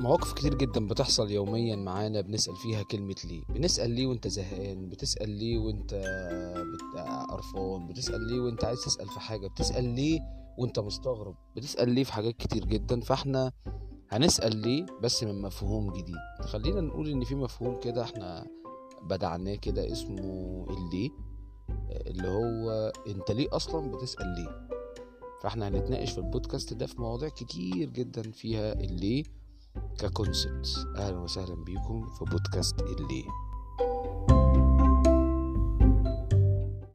مواقف كتير جدا بتحصل يوميا معانا بنسأل فيها كلمة ليه. بنسأل ليه وانت زهقان بتسأل ليه وانت قرفان بتسأل ليه وانت عايز تسأل في حاجة بتسأل ليه وانت مستغرب. بتسأل ليه في حاجات كتير جدا فاحنا هنسأل ليه بس من مفهوم جديد. خلينا نقول إن في مفهوم كده إحنا بدعناه كده اسمه الليه اللي هو أنت ليه أصلا بتسأل ليه؟ فاحنا هنتناقش في البودكاست ده في مواضيع كتير جدا فيها الليه ككونسبت أهلا وسهلا بيكم في بودكاست الليل.